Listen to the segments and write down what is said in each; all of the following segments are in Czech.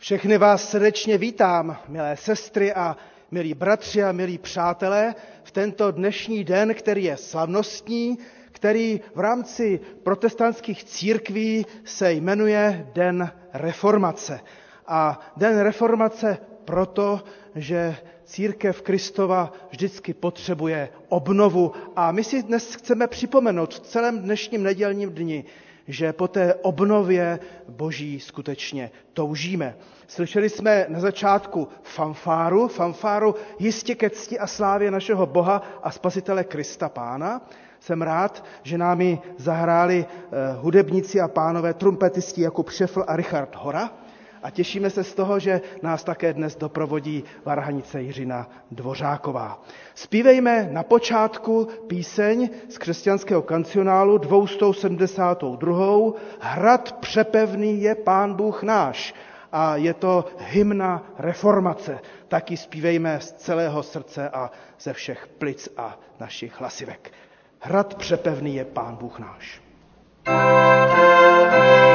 Všechny vás srdečně vítám, milé sestry a milí bratři a milí přátelé, v tento dnešní den, který je slavnostní, který v rámci protestantských církví se jmenuje Den reformace. A Den reformace proto, že církev Kristova vždycky potřebuje obnovu. A my si dnes chceme připomenout v celém dnešním nedělním dni, že po té obnově boží skutečně toužíme. Slyšeli jsme na začátku fanfáru, fanfáru jistě ke cti a slávě našeho Boha a Spasitele Krista Pána. Jsem rád, že námi zahráli eh, hudebníci a pánové trumpetisti Jakub Šefl a Richard Hora. A těšíme se z toho, že nás také dnes doprovodí varhanice Jiřina Dvořáková. Spívejme na počátku píseň z křesťanského kancionálu 272. Hrad přepevný je pán Bůh náš. A je to hymna reformace. Taky zpívejme z celého srdce a ze všech plic a našich hlasivek. Hrad přepevný je pán Bůh náš. Prosím, kdo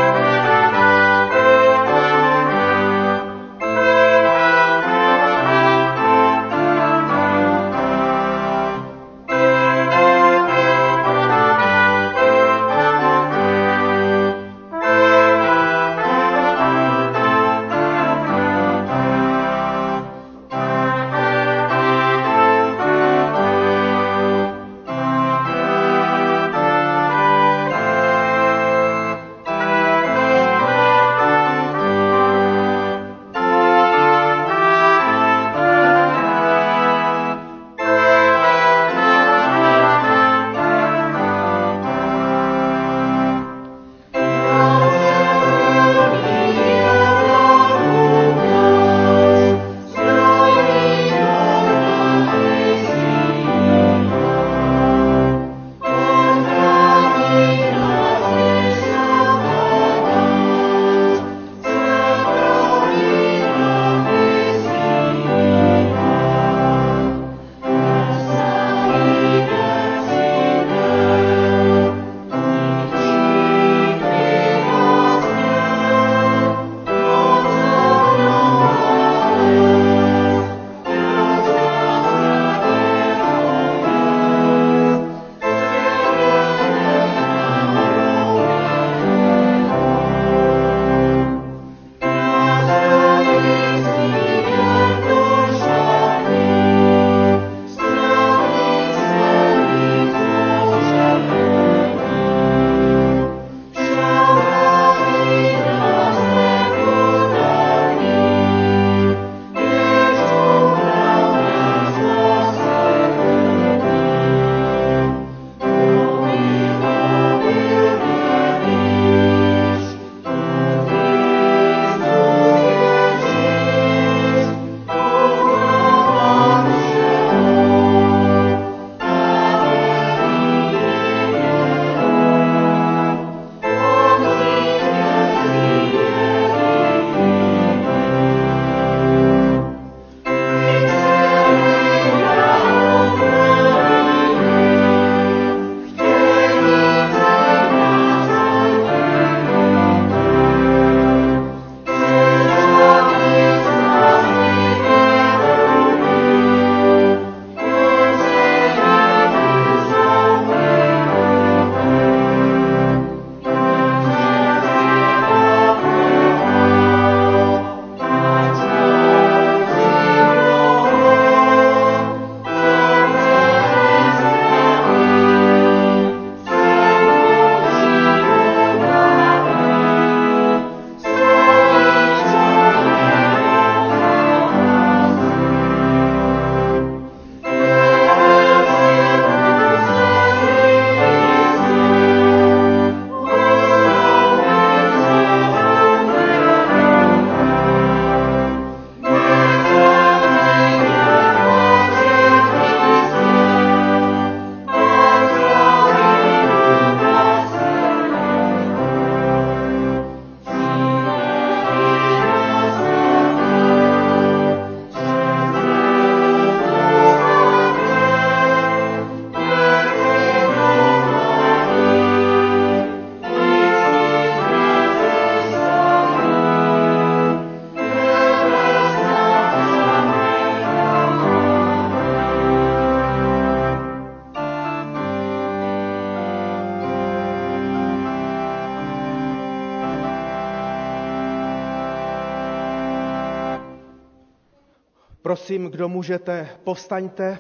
můžete, povstaňte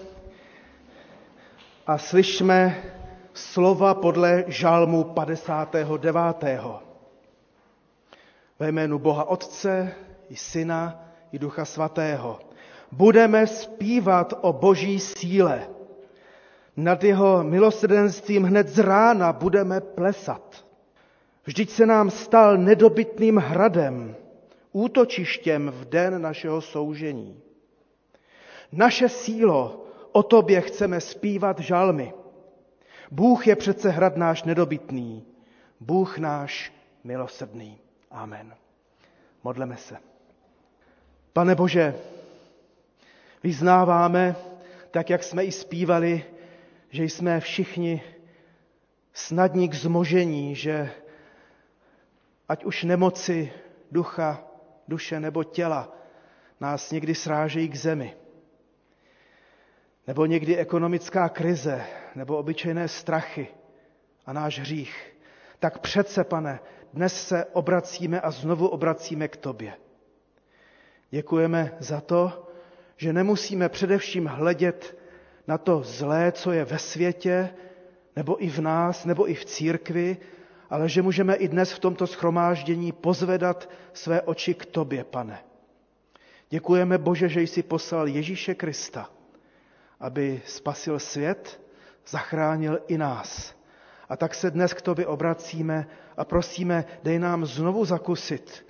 a slyšme slova podle žalmu 59. Ve jménu Boha Otce i Syna i Ducha Svatého. Budeme zpívat o boží síle. Nad jeho milosrdenstvím hned z rána budeme plesat. Vždyť se nám stal nedobytným hradem, útočištěm v den našeho soužení. Naše sílo, o tobě chceme zpívat žalmy. Bůh je přece hrad náš nedobytný, Bůh náš milosrdný. Amen. Modleme se. Pane Bože, vyznáváme, tak jak jsme i zpívali, že jsme všichni snadní k zmožení, že ať už nemoci ducha, duše nebo těla nás někdy srážejí k zemi. Nebo někdy ekonomická krize, nebo obyčejné strachy a náš hřích. Tak přece, pane, dnes se obracíme a znovu obracíme k tobě. Děkujeme za to, že nemusíme především hledět na to zlé, co je ve světě, nebo i v nás, nebo i v církvi, ale že můžeme i dnes v tomto schromáždění pozvedat své oči k tobě, pane. Děkujeme, Bože, že jsi poslal Ježíše Krista, aby spasil svět, zachránil i nás. A tak se dnes k tobě obracíme a prosíme, dej nám znovu zakusit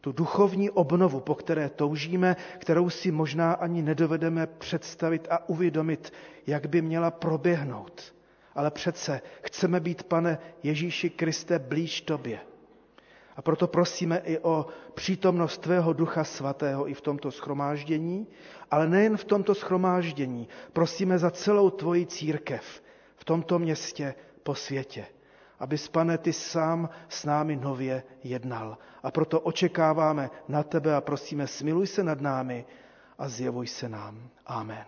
tu duchovní obnovu, po které toužíme, kterou si možná ani nedovedeme představit a uvědomit, jak by měla proběhnout. Ale přece chceme být, pane Ježíši Kriste, blíž tobě. A proto prosíme i o přítomnost tvého ducha svatého i v tomto schromáždění, ale nejen v tomto schromáždění. Prosíme za celou tvoji církev v tomto městě po světě abys, pane, ty sám s námi nově jednal. A proto očekáváme na tebe a prosíme, smiluj se nad námi a zjevuj se nám. Amen.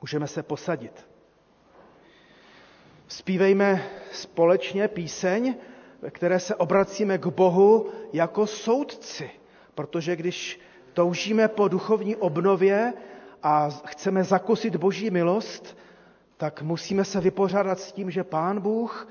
Můžeme se posadit. Spívejme společně píseň, ve které se obracíme k Bohu jako soudci, protože když toužíme po duchovní obnově a chceme zakusit Boží milost, tak musíme se vypořádat s tím, že Pán Bůh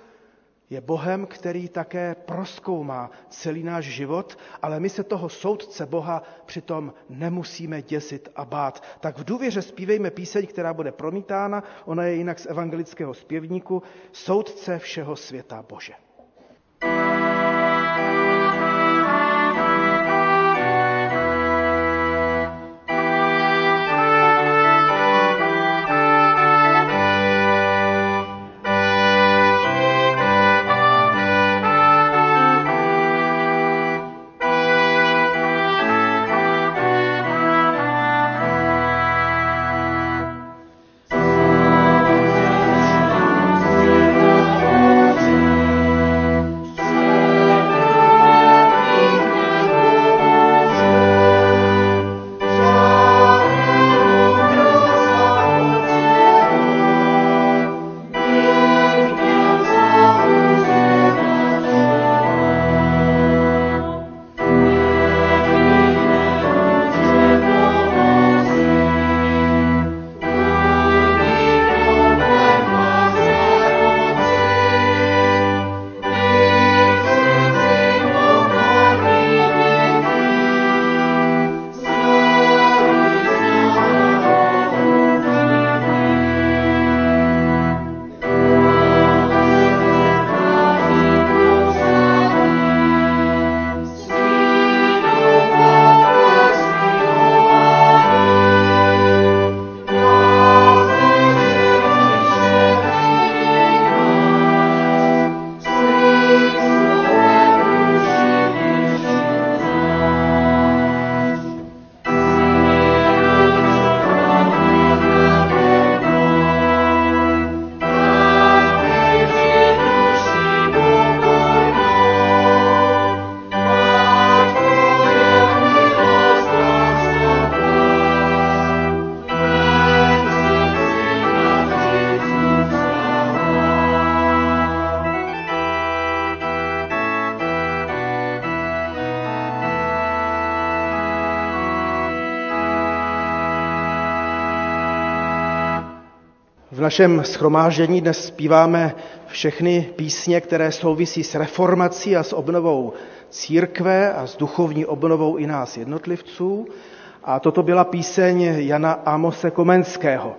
je Bohem, který také proskoumá celý náš život, ale my se toho soudce Boha přitom nemusíme děsit a bát. Tak v důvěře zpívejme píseň, která bude promítána, ona je jinak z evangelického zpěvníku, Soudce všeho světa Bože. Našem schromáždění dnes zpíváme všechny písně, které souvisí s reformací a s obnovou církve a s duchovní obnovou i nás jednotlivců. A toto byla píseň Jana Amose Komenského.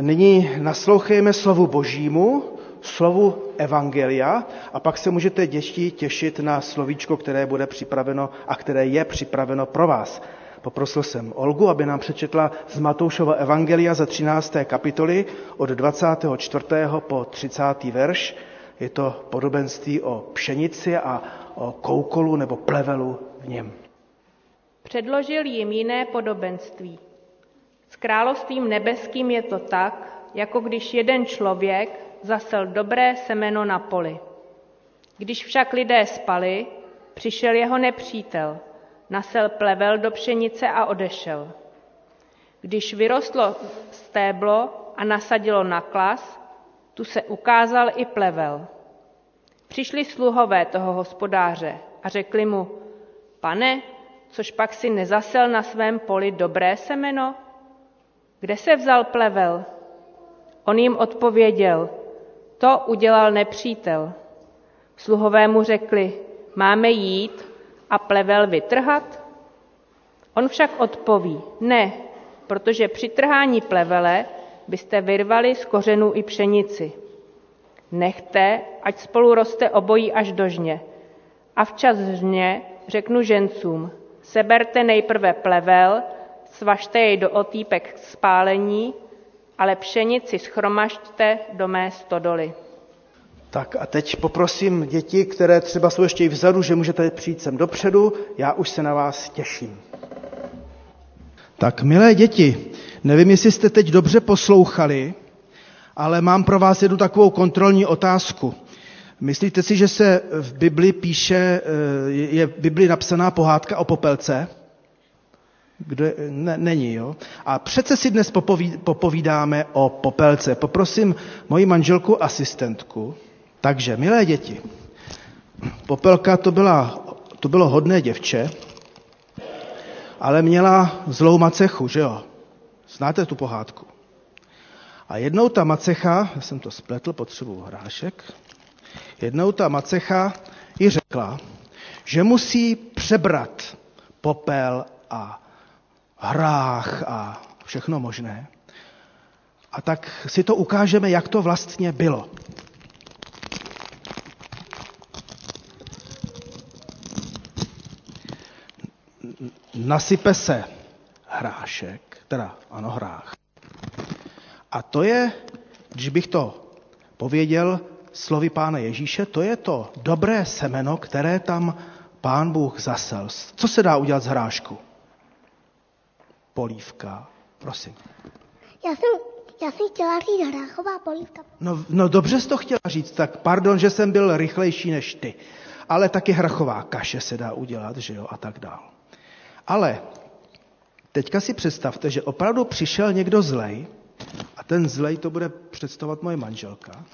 Nyní naslouchejme slovu Božímu, slovu Evangelia a pak se můžete děti těšit na slovíčko, které bude připraveno a které je připraveno pro vás. Poprosil jsem Olgu, aby nám přečetla z Matoušova Evangelia ze 13. kapitoly od 24. po 30. verš. Je to podobenství o pšenici a o koukolu nebo plevelu v něm. Předložil jim jiné podobenství. S královstvím nebeským je to tak, jako když jeden člověk zasel dobré semeno na poli. Když však lidé spali, přišel jeho nepřítel, nasel plevel do pšenice a odešel. Když vyrostlo stéblo a nasadilo na klas, tu se ukázal i plevel. Přišli sluhové toho hospodáře a řekli mu, pane, což pak si nezasel na svém poli dobré semeno? Kde se vzal plevel? On jim odpověděl, to udělal nepřítel. Sluhové mu řekli, máme jít a plevel vytrhat? On však odpoví, ne, protože při trhání plevele byste vyrvali z kořenů i pšenici. Nechte, ať spolu roste obojí až do žně. A včas žně řeknu žencům, seberte nejprve plevel, svažte jej do otýpek k spálení, ale pšenici schromažďte do mé stodoly. Tak a teď poprosím děti, které třeba jsou ještě i vzadu, že můžete přijít sem dopředu, já už se na vás těším. Tak, milé děti, nevím, jestli jste teď dobře poslouchali, ale mám pro vás jednu takovou kontrolní otázku. Myslíte si, že se v Bibli píše, eh, je v Bibli napsaná pohádka o popelce? Kde, ne, není, jo? A přece si dnes popoví, popovídáme o popelce. Poprosím moji manželku asistentku. Takže, milé děti, popelka to, byla, to bylo hodné děvče, ale měla zlou macechu, že jo? Znáte tu pohádku? A jednou ta macecha, já jsem to spletl, potřebuji hrášek, jednou ta macecha ji řekla, že musí přebrat popel a hrách a všechno možné. A tak si to ukážeme, jak to vlastně bylo. Nasype se hrášek, teda ano, hrách. A to je, když bych to pověděl slovy pána Ježíše, to je to dobré semeno, které tam pán Bůh zasel. Co se dá udělat z hrášku? polívka. Prosím. Já jsem, já jsem chtěla říct hráchová polívka. No, no dobře jsi to chtěla říct, tak pardon, že jsem byl rychlejší než ty. Ale taky hrachová kaše se dá udělat, že jo, a tak dál. Ale teďka si představte, že opravdu přišel někdo zlej, a ten zlej to bude představovat moje manželka,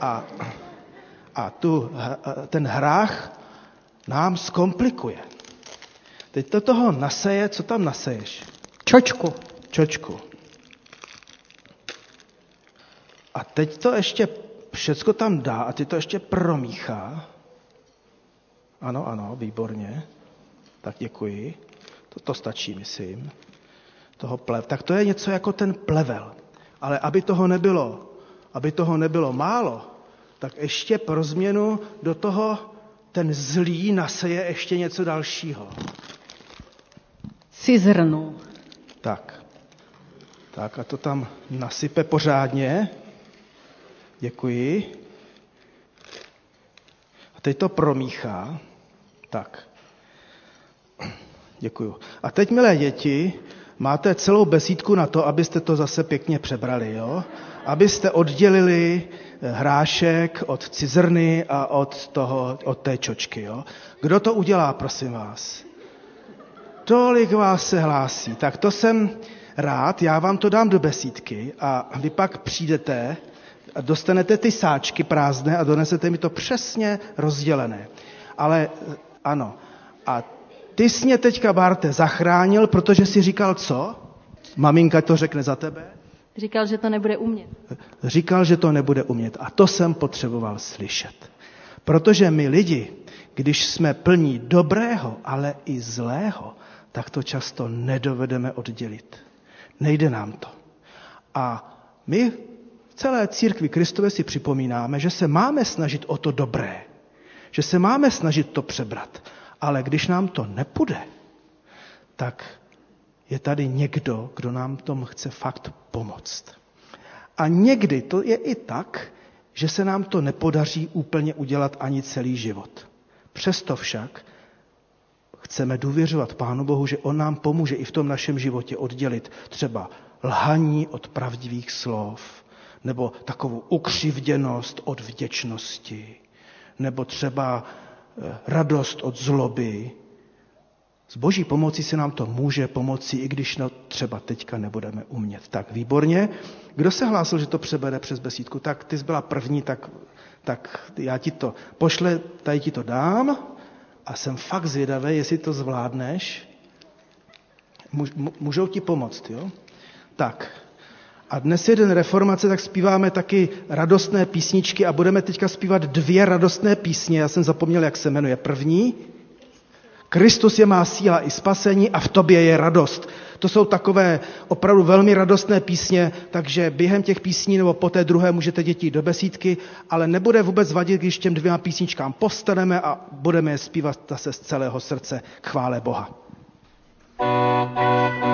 a, a tu, ten hrách nám zkomplikuje. Teď do toho naseje, co tam naseješ? Čočku. Čočku. A teď to ještě všecko tam dá a ty to ještě promíchá. Ano, ano, výborně. Tak děkuji. To, to stačí, myslím. Toho plev. Tak to je něco jako ten plevel. Ale aby toho nebylo, aby toho nebylo málo, tak ještě pro změnu do toho ten zlý naseje ještě něco dalšího. Cizrnu. Tak. Tak a to tam nasype pořádně. Děkuji. A teď to promíchá. Tak. Děkuju. A teď, milé děti, máte celou besídku na to, abyste to zase pěkně přebrali, jo? Abyste oddělili eh, hrášek od cizrny a od, toho, od té čočky, jo? Kdo to udělá, prosím vás? Tolik vás se hlásí. Tak to jsem rád, já vám to dám do besídky a vy pak přijdete a dostanete ty sáčky prázdné a donesete mi to přesně rozdělené. Ale ano, a ty jsi mě teďka, Barte, zachránil, protože si říkal co? Maminka to řekne za tebe? Říkal, že to nebude umět. Říkal, že to nebude umět. A to jsem potřeboval slyšet. Protože my lidi, když jsme plní dobrého, ale i zlého, tak to často nedovedeme oddělit. Nejde nám to. A my v celé církvi Kristové si připomínáme, že se máme snažit o to dobré. Že se máme snažit to přebrat. Ale když nám to nepůjde, tak je tady někdo, kdo nám tom chce fakt pomoct. A někdy to je i tak, že se nám to nepodaří úplně udělat ani celý život. Přesto však chceme důvěřovat Pánu Bohu, že On nám pomůže i v tom našem životě oddělit třeba lhaní od pravdivých slov, nebo takovou ukřivděnost od vděčnosti, nebo třeba radost od zloby. S boží pomocí se nám to může pomoci, i když no třeba teďka nebudeme umět. Tak výborně. Kdo se hlásil, že to přebere přes besídku? Tak ty jsi byla první, tak, tak já ti to pošle, tady ti to dám a jsem fakt zvědavý, jestli to zvládneš. Můžou ti pomoct, jo? Tak. A dnes je den reformace, tak zpíváme taky radostné písničky a budeme teďka zpívat dvě radostné písně. Já jsem zapomněl, jak se jmenuje. První, Kristus je má síla i spasení a v tobě je radost. To jsou takové opravdu velmi radostné písně, takže během těch písní nebo po té druhé můžete děti do besídky, ale nebude vůbec vadit, když těm dvěma písničkám postaneme a budeme je zpívat zase z celého srdce chvále Boha. thank you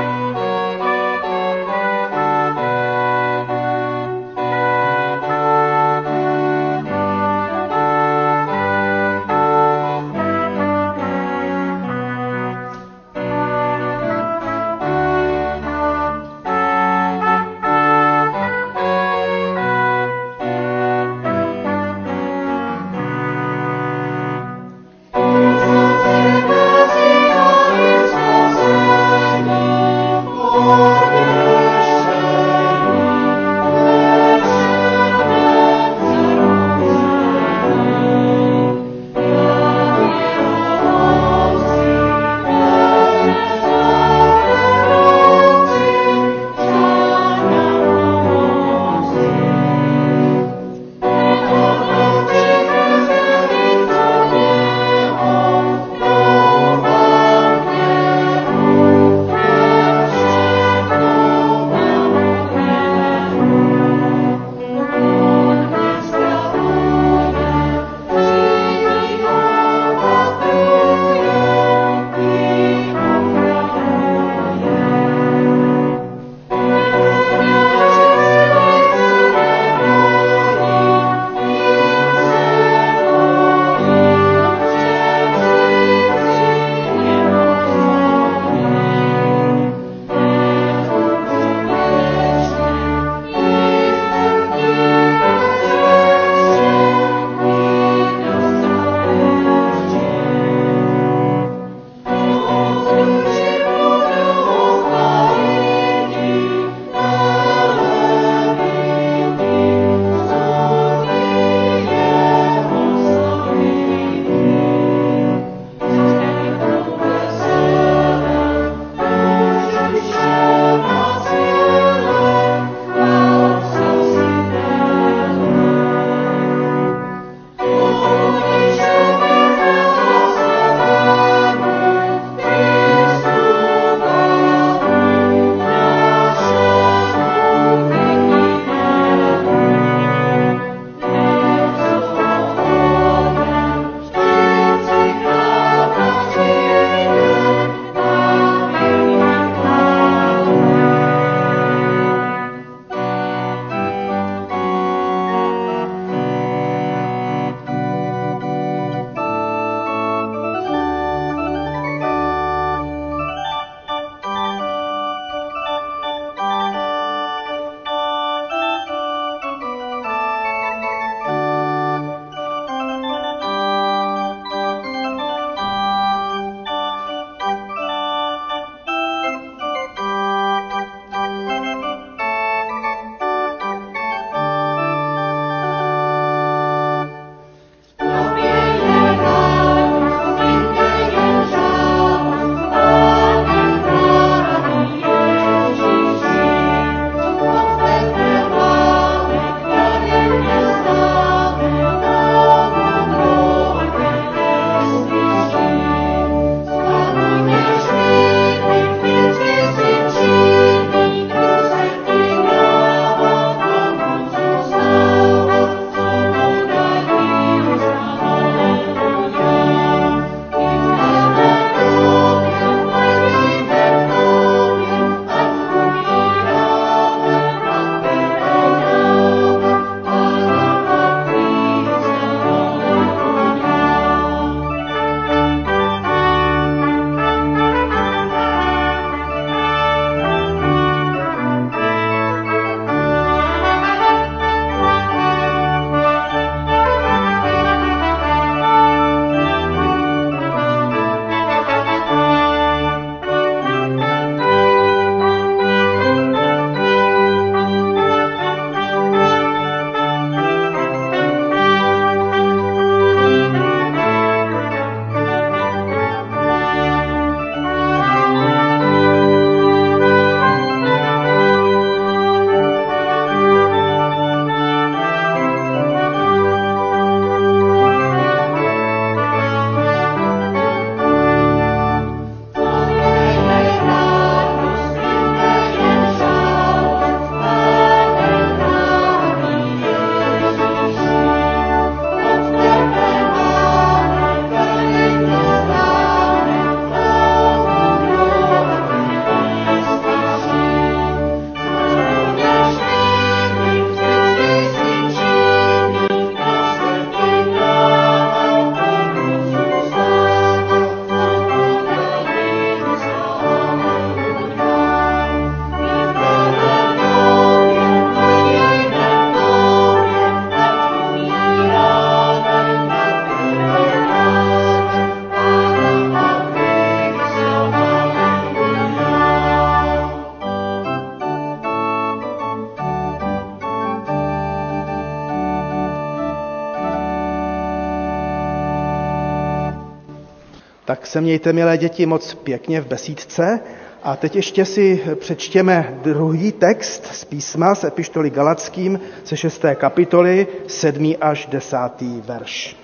se mějte, milé děti, moc pěkně v besídce. A teď ještě si přečtěme druhý text z písma z epištoly Galackým ze 6. kapitoly, 7. až 10. verš.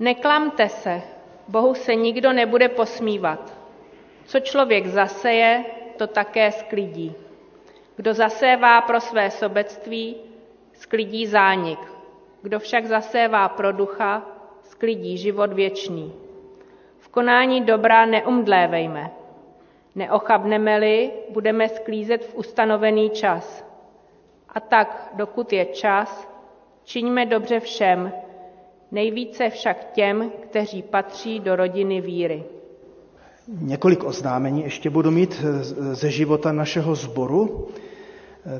Neklamte se, Bohu se nikdo nebude posmívat. Co člověk zaseje, to také sklidí. Kdo zasévá pro své sobectví, sklidí zánik. Kdo však zasévá pro ducha, sklidí život věčný. V konání dobra neumdlévejme. Neochabneme-li, budeme sklízet v ustanovený čas. A tak, dokud je čas, čiňme dobře všem, nejvíce však těm, kteří patří do rodiny víry. Několik oznámení ještě budu mít ze života našeho sboru.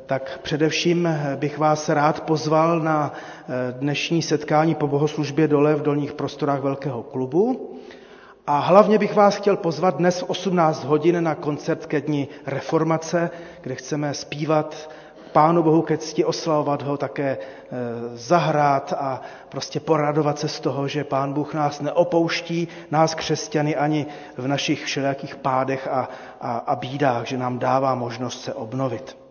Tak především bych vás rád pozval na dnešní setkání po bohoslužbě dole v dolních prostorách Velkého klubu. A hlavně bych vás chtěl pozvat dnes v 18 hodin na koncert ke dní reformace, kde chceme zpívat Pánu Bohu ke cti, oslavovat ho, také e, zahrát a prostě poradovat se z toho, že Pán Bůh nás neopouští, nás křesťany ani v našich všelijakých pádech a, a, a bídách, že nám dává možnost se obnovit.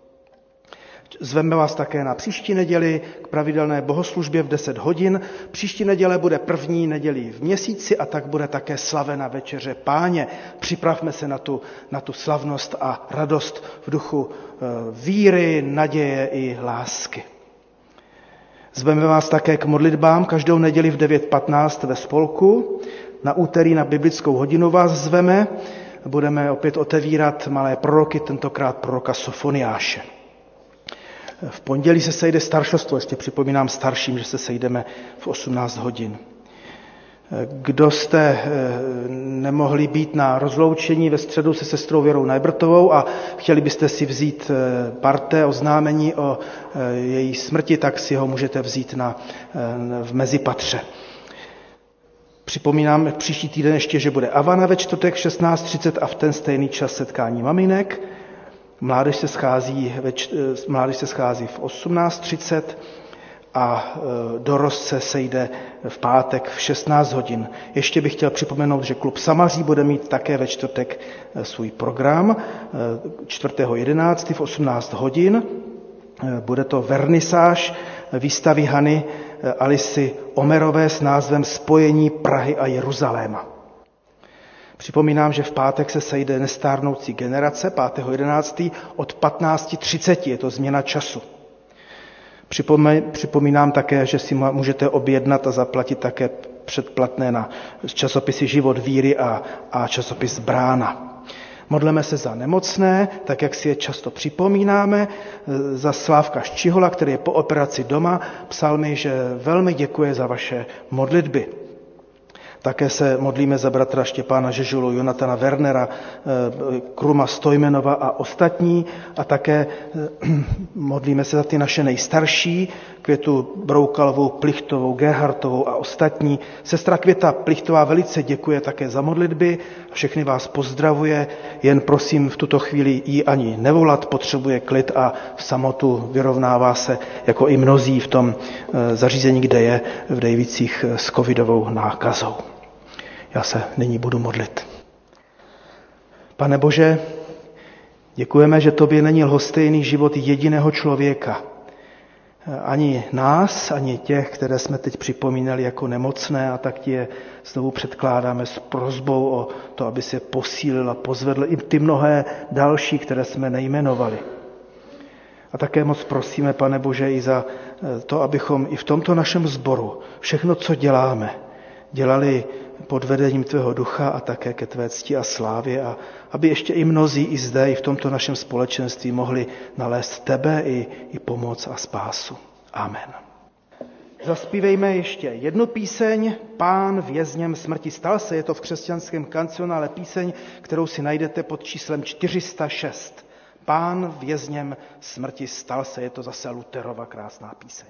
Zveme vás také na příští neděli k pravidelné bohoslužbě v 10 hodin. Příští neděle bude první neděli v měsíci a tak bude také slavena večeře páně. Připravme se na tu, na tu slavnost a radost v duchu e, víry, naděje i lásky. Zveme vás také k modlitbám každou neděli v 9.15 ve spolku. Na úterý na biblickou hodinu vás zveme. Budeme opět otevírat malé proroky, tentokrát proroka Sofoniáše. V pondělí se sejde staršostvo, ještě připomínám starším, že se sejdeme v 18 hodin. Kdo jste eh, nemohli být na rozloučení ve středu se sestrou Věrou Najbrtovou a chtěli byste si vzít eh, parte oznámení o eh, její smrti, tak si ho můžete vzít na, v mezipatře. Připomínám příští týden ještě, že bude Avana ve čtvrtek 16.30 a v ten stejný čas setkání maminek. Mládež se schází, ve, mládež se schází v 18.30 a e, dorost se sejde v pátek v 16 hodin. Ještě bych chtěl připomenout, že klub Samaří bude mít také ve čtvrtek e, svůj program 4.11. v 18 hodin. Bude to vernisáž výstavy Hany Alisy Omerové s názvem Spojení Prahy a Jeruzaléma. Připomínám, že v pátek se sejde nestárnoucí generace 5.11. od 15.30, je to změna času. Připomínám také, že si můžete objednat a zaplatit také předplatné na časopisy Život víry a, a časopis Brána. Modleme se za nemocné, tak jak si je často připomínáme, za Slávka Ščihola, který je po operaci doma, psal mi, že velmi děkuje za vaše modlitby. Také se modlíme za bratra Štěpána Žežulu, Jonatana Wernera, eh, Kruma Stojmenova a ostatní. A také eh, modlíme se za ty naše nejstarší, Květu Broukalovou, Plichtovou, Gerhartovou a ostatní. Sestra Květa Plichtová velice děkuje také za modlitby a všechny vás pozdravuje. Jen prosím v tuto chvíli jí ani nevolat, potřebuje klid a v samotu vyrovnává se, jako i mnozí v tom eh, zařízení, kde je v Dejvicích s covidovou nákazou. Já se nyní budu modlit. Pane Bože, děkujeme, že Tobě není lhostejný život jediného člověka. Ani nás, ani těch, které jsme teď připomínali jako nemocné a tak ti je znovu předkládáme s prozbou o to, aby se posílil a pozvedl i ty mnohé další, které jsme nejmenovali. A také moc prosíme, pane Bože, i za to, abychom i v tomto našem sboru všechno, co děláme, dělali pod vedením tvého ducha a také ke tvé cti a slávě a aby ještě i mnozí i zde, i v tomto našem společenství mohli nalézt tebe i, i pomoc a spásu. Amen. Zaspívejme ještě jednu píseň. Pán vězněm smrti stal se. Je to v křesťanském kancionále píseň, kterou si najdete pod číslem 406. Pán vězněm smrti stal se. Je to zase Luterova krásná píseň.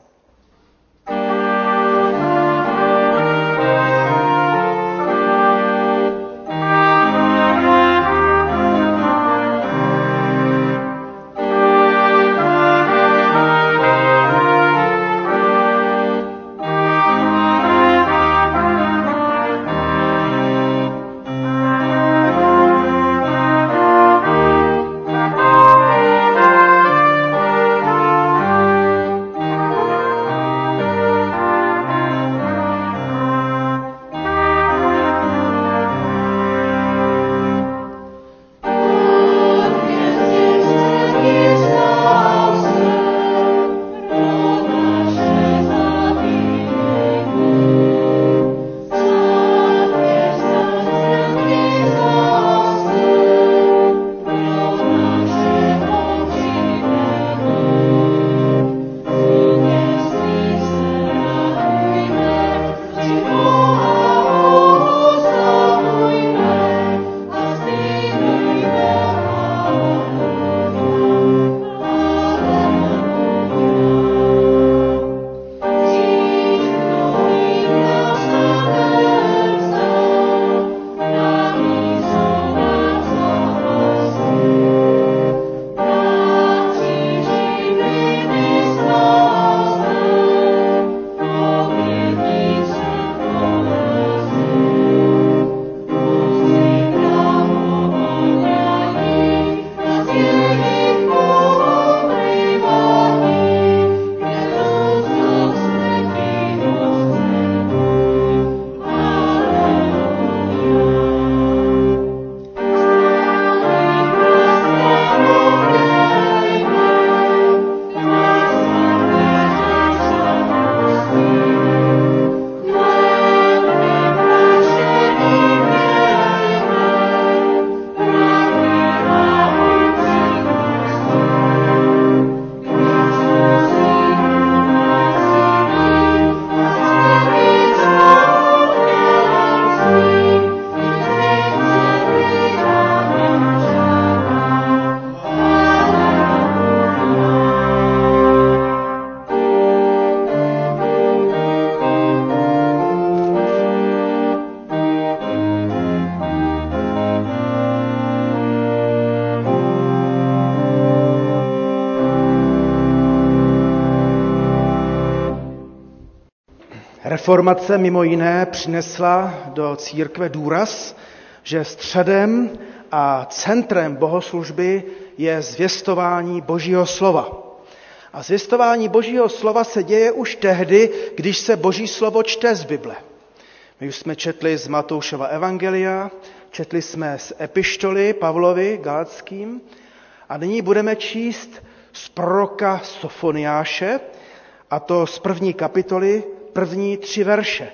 Reformace mimo jiné přinesla do církve důraz, že středem a centrem bohoslužby je zvěstování Božího slova. A zvěstování Božího slova se děje už tehdy, když se Boží slovo čte z Bible. My už jsme četli z Matoušova Evangelia, četli jsme z epištoly Pavlovi Galackým a nyní budeme číst z proroka Sofoniáše, a to z první kapitoly, první tři verše.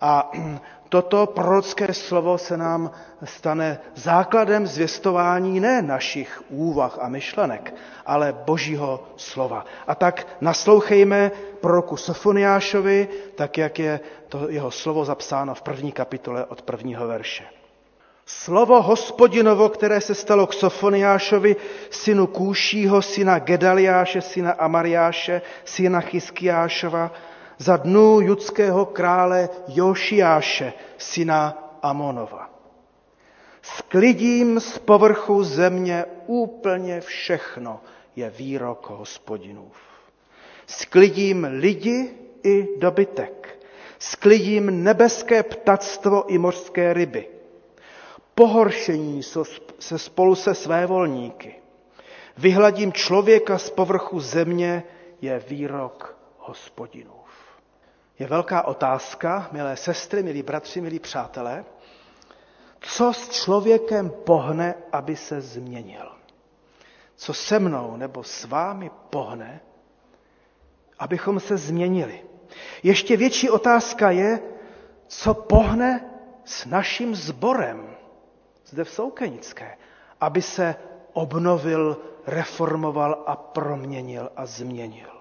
A toto prorocké slovo se nám stane základem zvěstování ne našich úvah a myšlenek, ale Božího slova. A tak naslouchejme proroku Sofoniášovi, tak jak je to jeho slovo zapsáno v první kapitole od prvního verše. Slovo hospodinovo, které se stalo k Sofoniášovi, synu Kůšího, syna Gedaliáše, syna Amariáše, syna Chyskiášova, za dnů judského krále Jošiáše, syna Amonova. Sklidím z povrchu země úplně všechno, je výrok hospodinův. Sklidím lidi i dobytek. Sklidím nebeské ptactvo i mořské ryby. Pohoršení se spolu se své volníky. Vyhladím člověka z povrchu země, je výrok hospodinův. Je velká otázka, milé sestry, milí bratři, milí přátelé, co s člověkem pohne, aby se změnil? Co se mnou nebo s vámi pohne, abychom se změnili? Ještě větší otázka je, co pohne s naším zborem zde v Soukenické, aby se obnovil, reformoval a proměnil a změnil.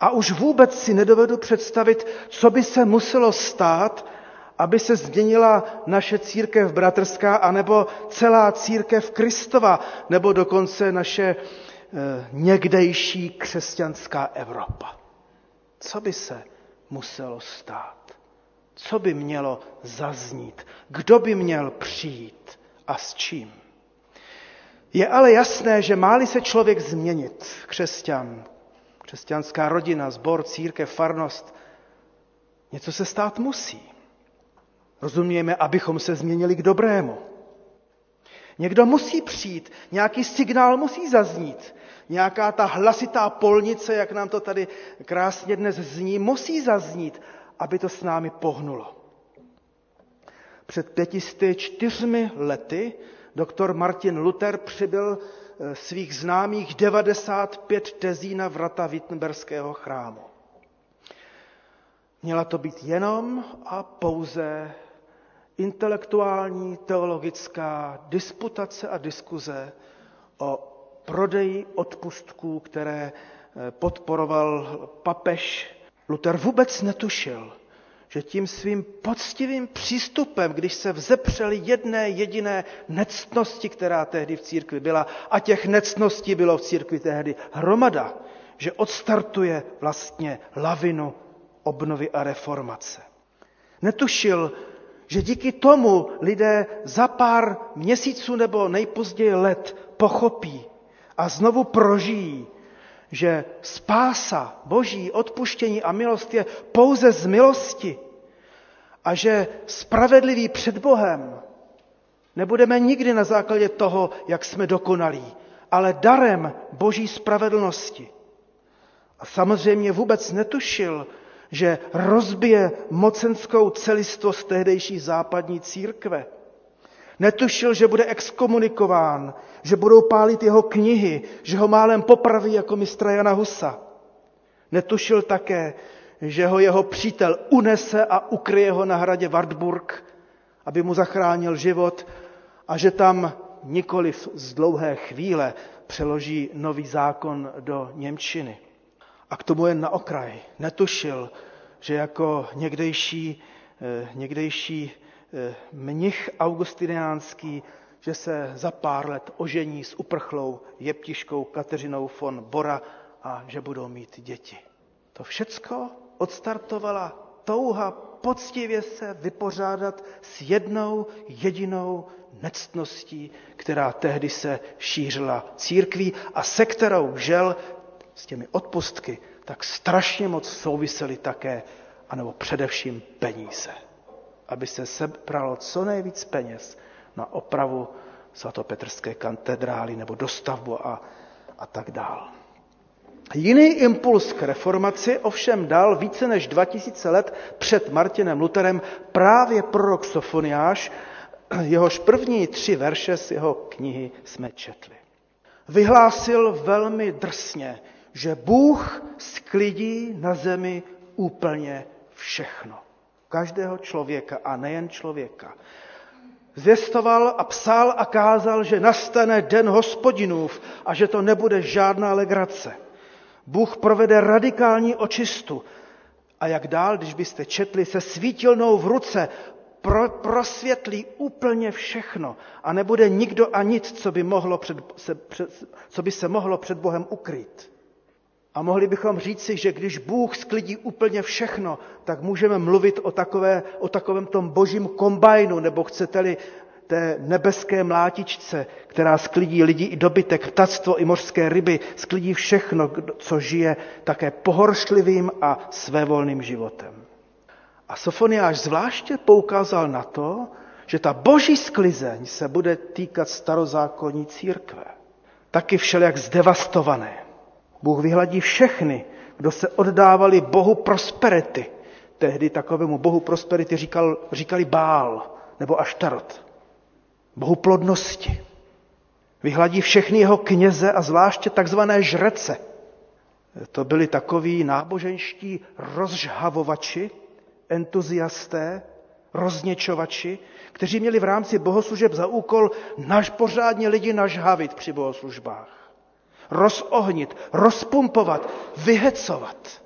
A už vůbec si nedovedu představit, co by se muselo stát, aby se změnila naše církev bratrská, anebo celá církev Kristova, nebo dokonce naše e, někdejší křesťanská Evropa. Co by se muselo stát? Co by mělo zaznít? Kdo by měl přijít a s čím? Je ale jasné, že máli se člověk změnit, křesťan, křesťanská rodina, sbor, církev, farnost, něco se stát musí. Rozumějme, abychom se změnili k dobrému. Někdo musí přijít, nějaký signál musí zaznít, nějaká ta hlasitá polnice, jak nám to tady krásně dnes zní, musí zaznít, aby to s námi pohnulo. Před pětisty čtyřmi lety doktor Martin Luther přibyl svých známých 95 tezí na vrata Wittenberského chrámu. Měla to být jenom a pouze intelektuální teologická disputace a diskuze o prodeji odpustků, které eh, podporoval papež. Luther vůbec netušil, že tím svým poctivým přístupem, když se vzepřeli jedné jediné nectnosti, která tehdy v církvi byla, a těch nectností bylo v církvi tehdy hromada, že odstartuje vlastně lavinu obnovy a reformace. Netušil, že díky tomu lidé za pár měsíců nebo nejpozději let pochopí a znovu prožijí, že spása, boží odpuštění a milost je pouze z milosti a že spravedlivý před Bohem nebudeme nikdy na základě toho, jak jsme dokonalí, ale darem boží spravedlnosti. A samozřejmě vůbec netušil, že rozbije mocenskou celistvost tehdejší západní církve. Netušil, že bude exkomunikován, že budou pálit jeho knihy, že ho málem popraví jako mistra Jana Husa. Netušil také, že ho jeho přítel unese a ukryje ho na hradě Wartburg, aby mu zachránil život a že tam nikoliv z dlouhé chvíle přeloží nový zákon do Němčiny. A k tomu jen na okraj. Netušil, že jako někdejší, eh, někdejší eh, mnich augustiniánský, že se za pár let ožení s uprchlou jeptiškou Kateřinou von Bora a že budou mít děti. To všecko odstartovala touha poctivě se vypořádat s jednou jedinou nectností, která tehdy se šířila církví a se kterou žel s těmi odpustky tak strašně moc souvisely také anebo především peníze. Aby se sebralo co nejvíc peněz na opravu svatopetrské katedrály nebo dostavbu a, a tak dál. Jiný impuls k reformaci ovšem dal více než 2000 let před Martinem Luterem právě prorok Sofoniáš, jehož první tři verše z jeho knihy jsme četli. Vyhlásil velmi drsně, že Bůh sklidí na zemi úplně všechno. Každého člověka a nejen člověka. Zvěstoval a psal a kázal, že nastane den hospodinův a že to nebude žádná legrace. Bůh provede radikální očistu. A jak dál, když byste četli, se svítilnou v ruce pro, prosvětlí úplně všechno a nebude nikdo a nic, co by, mohlo před, se, před, co by se mohlo před Bohem ukryt. A mohli bychom říci, že když Bůh sklidí úplně všechno, tak můžeme mluvit o, takové, o takovém tom božím kombajnu, nebo chcete-li té nebeské mlátičce, která sklidí lidi i dobytek, ptactvo i mořské ryby, sklidí všechno, co žije také pohoršlivým a svévolným životem. A Sofoniáš zvláště poukázal na to, že ta boží sklizeň se bude týkat starozákonní církve. Taky všelijak zdevastované. Bůh vyhladí všechny, kdo se oddávali Bohu prosperity. Tehdy takovému Bohu prosperity říkal, říkali Bál nebo Aštarot bohu plodnosti. Vyhladí všechny jeho kněze a zvláště takzvané žrece. To byli takoví náboženští rozžhavovači, entuziasté, rozněčovači, kteří měli v rámci bohoslužeb za úkol naš pořádně lidi nažhavit při bohoslužbách. Rozohnit, rozpumpovat, vyhecovat.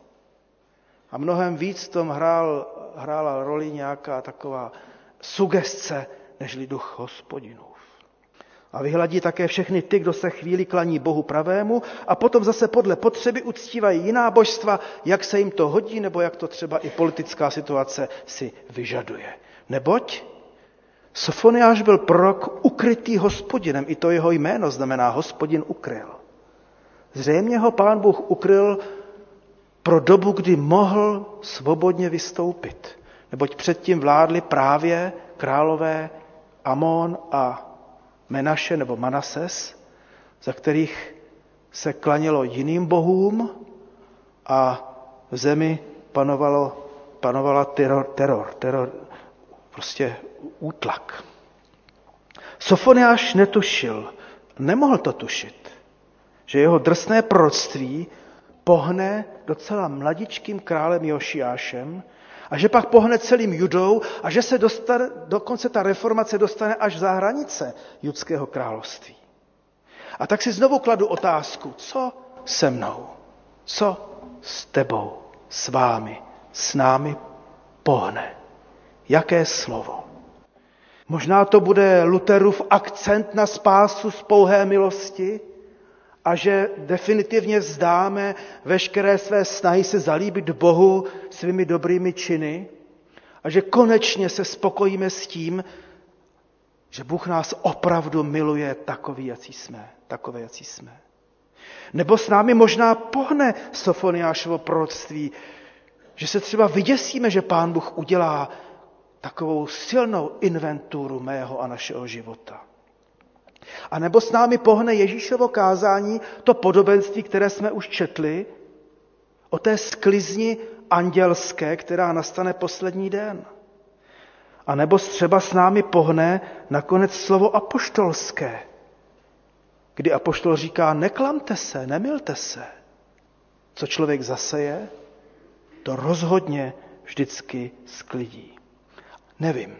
A mnohem víc v tom hrál, hrála roli nějaká taková sugestce nežli duch hospodinův. A vyhladí také všechny ty, kdo se chvíli klaní Bohu pravému a potom zase podle potřeby uctívají jiná božstva, jak se jim to hodí, nebo jak to třeba i politická situace si vyžaduje. Neboť Sofoniáš byl prorok ukrytý hospodinem, i to jeho jméno znamená hospodin ukryl. Zřejmě ho pán Bůh ukryl pro dobu, kdy mohl svobodně vystoupit. Neboť předtím vládli právě králové Amon a Menaše nebo Manases, za kterých se klanilo jiným bohům a v zemi panovalo, panovala teror, teror, teror, prostě útlak. Sofoniáš netušil, nemohl to tušit, že jeho drsné proroctví pohne docela mladičkým králem Jošiášem, a že pak pohne celým judou a že se dostane, dokonce ta reformace dostane až za hranice judského království. A tak si znovu kladu otázku, co se mnou, co s tebou, s vámi, s námi pohne. Jaké slovo? Možná to bude Luterův akcent na spásu z pouhé milosti, a že definitivně vzdáme veškeré své snahy se zalíbit Bohu svými dobrými činy a že konečně se spokojíme s tím, že Bůh nás opravdu miluje takový, jací jsme, takové, jací jsme. Nebo s námi možná pohne Sofoniášovo proroctví, že se třeba vyděsíme, že Pán Bůh udělá takovou silnou inventuru mého a našeho života. A nebo s námi pohne Ježíšovo kázání, to podobenství, které jsme už četli, o té sklizni andělské, která nastane poslední den. A nebo třeba s námi pohne nakonec slovo apoštolské, kdy apoštol říká, neklamte se, nemilte se. Co člověk zaseje, to rozhodně vždycky sklidí. Nevím.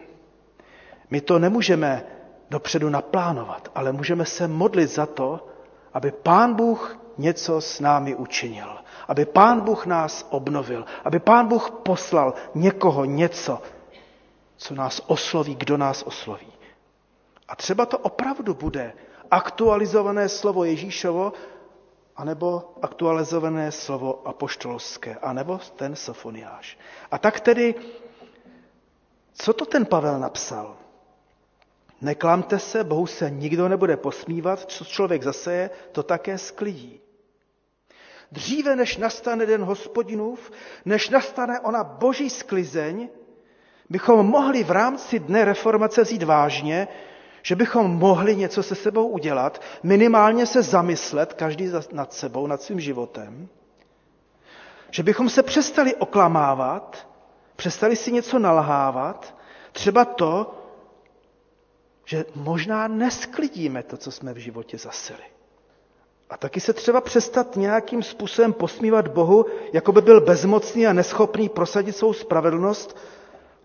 My to nemůžeme dopředu naplánovat, ale můžeme se modlit za to, aby Pán Bůh něco s námi učinil, aby Pán Bůh nás obnovil, aby Pán Bůh poslal někoho, něco, co nás osloví, kdo nás osloví. A třeba to opravdu bude aktualizované slovo Ježíšovo, anebo aktualizované slovo apoštolské, anebo ten Sofoniáš. A tak tedy, co to ten Pavel napsal? Neklamte se, Bohu se nikdo nebude posmívat, co člověk zaseje, to také sklidí. Dříve, než nastane den hospodinův, než nastane ona boží sklizeň, bychom mohli v rámci dne reformace vzít vážně, že bychom mohli něco se sebou udělat, minimálně se zamyslet, každý nad sebou, nad svým životem, že bychom se přestali oklamávat, přestali si něco nalhávat, třeba to, že možná nesklidíme to, co jsme v životě zasili. A taky se třeba přestat nějakým způsobem posmívat Bohu, jako by byl bezmocný a neschopný prosadit svou spravedlnost,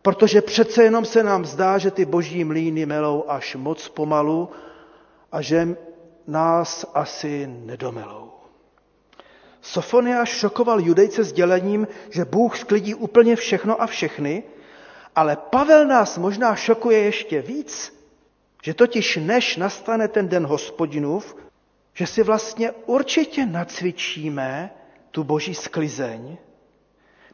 protože přece jenom se nám zdá, že ty boží mlíny melou až moc pomalu a že nás asi nedomelou. Sofonia šokoval judejce sdělením, že Bůh sklidí úplně všechno a všechny, ale Pavel nás možná šokuje ještě víc, že totiž než nastane ten den hospodinův, že si vlastně určitě nacvičíme tu boží sklizeň,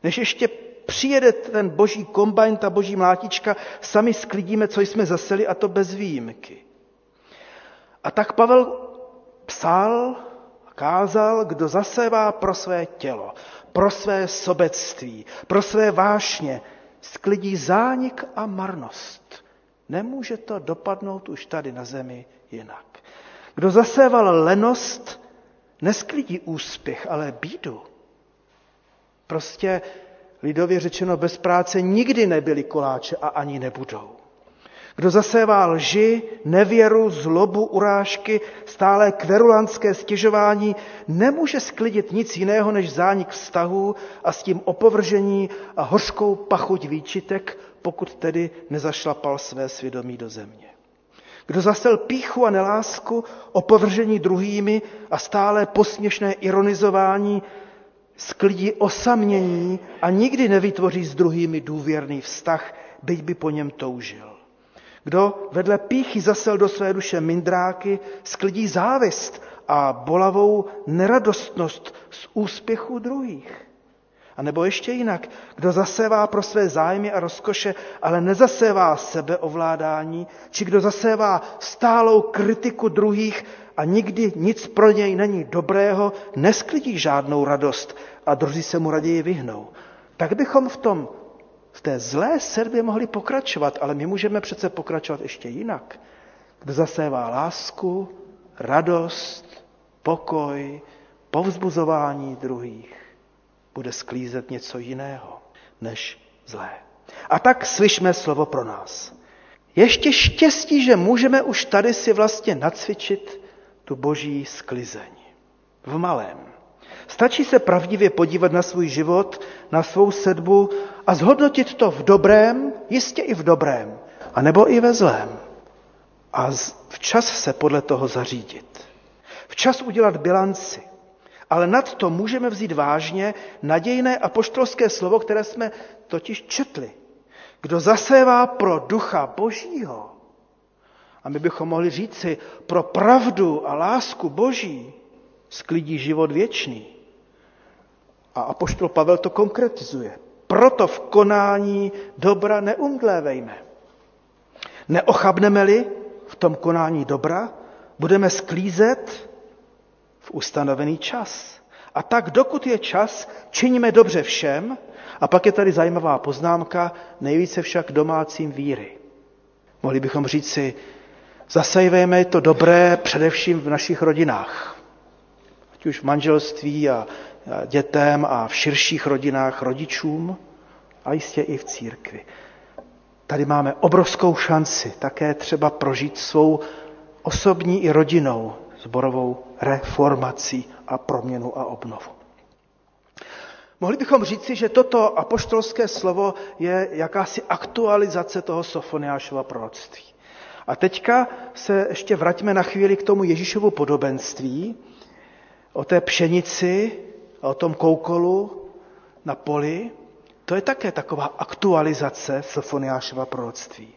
než ještě přijede ten boží kombajn, ta boží mlátička, sami sklidíme, co jsme zaseli a to bez výjimky. A tak Pavel psal, kázal, kdo zasevá pro své tělo, pro své sobectví, pro své vášně, sklidí zánik a marnost. Nemůže to dopadnout už tady na zemi jinak. Kdo zaséval lenost, nesklidí úspěch, ale bídu. Prostě lidově řečeno bez práce nikdy nebyli koláče a ani nebudou. Kdo zasévá lži, nevěru, zlobu, urážky, stále kverulantské stěžování, nemůže sklidit nic jiného než zánik vztahů a s tím opovržení a hořkou pachuť výčitek, pokud tedy nezašlapal své svědomí do země. Kdo zasel píchu a nelásku, opovržení druhými a stále posměšné ironizování, sklidí osamění a nikdy nevytvoří s druhými důvěrný vztah, byť by po něm toužil. Kdo vedle píchy zasel do své duše mindráky, sklidí závist a bolavou neradostnost z úspěchu druhých. Nebo ještě jinak, kdo zasévá pro své zájmy a rozkoše, ale nezasévá sebeovládání, či kdo zasévá stálou kritiku druhých a nikdy nic pro něj není dobrého, nesklidí žádnou radost a druzí se mu raději vyhnou. Tak bychom v tom v té zlé servě mohli pokračovat, ale my můžeme přece pokračovat ještě jinak. Kdo zasévá lásku, radost, pokoj, povzbuzování druhých, bude sklízet něco jiného než zlé. A tak slyšme slovo pro nás. Ještě štěstí, že můžeme už tady si vlastně nacvičit tu boží sklizeň. V malém. Stačí se pravdivě podívat na svůj život, na svou sedbu a zhodnotit to v dobrém, jistě i v dobrém, a nebo i ve zlém. A včas se podle toho zařídit. Včas udělat bilanci. Ale nad to můžeme vzít vážně nadějné apoštolské slovo, které jsme totiž četli. Kdo zasévá pro ducha božího, a my bychom mohli říci pro pravdu a lásku boží, sklidí život věčný. A apoštol Pavel to konkretizuje. Proto v konání dobra neumdlévejme. Neochabneme-li v tom konání dobra, budeme sklízet v ustanovený čas. A tak, dokud je čas, činíme dobře všem, a pak je tady zajímavá poznámka, nejvíce však domácím víry. Mohli bychom říct si, zasejvejme to dobré především v našich rodinách. Ať už v manželství a dětem a v širších rodinách rodičům a jistě i v církvi. Tady máme obrovskou šanci také třeba prožít svou osobní i rodinou zborovou reformací a proměnu a obnovu. Mohli bychom říci, že toto apoštolské slovo je jakási aktualizace toho Sofoniášova proroctví. A teďka se ještě vraťme na chvíli k tomu Ježíšovu podobenství, o té pšenici, o tom koukolu na poli. To je také taková aktualizace Sofoniášova proroctví.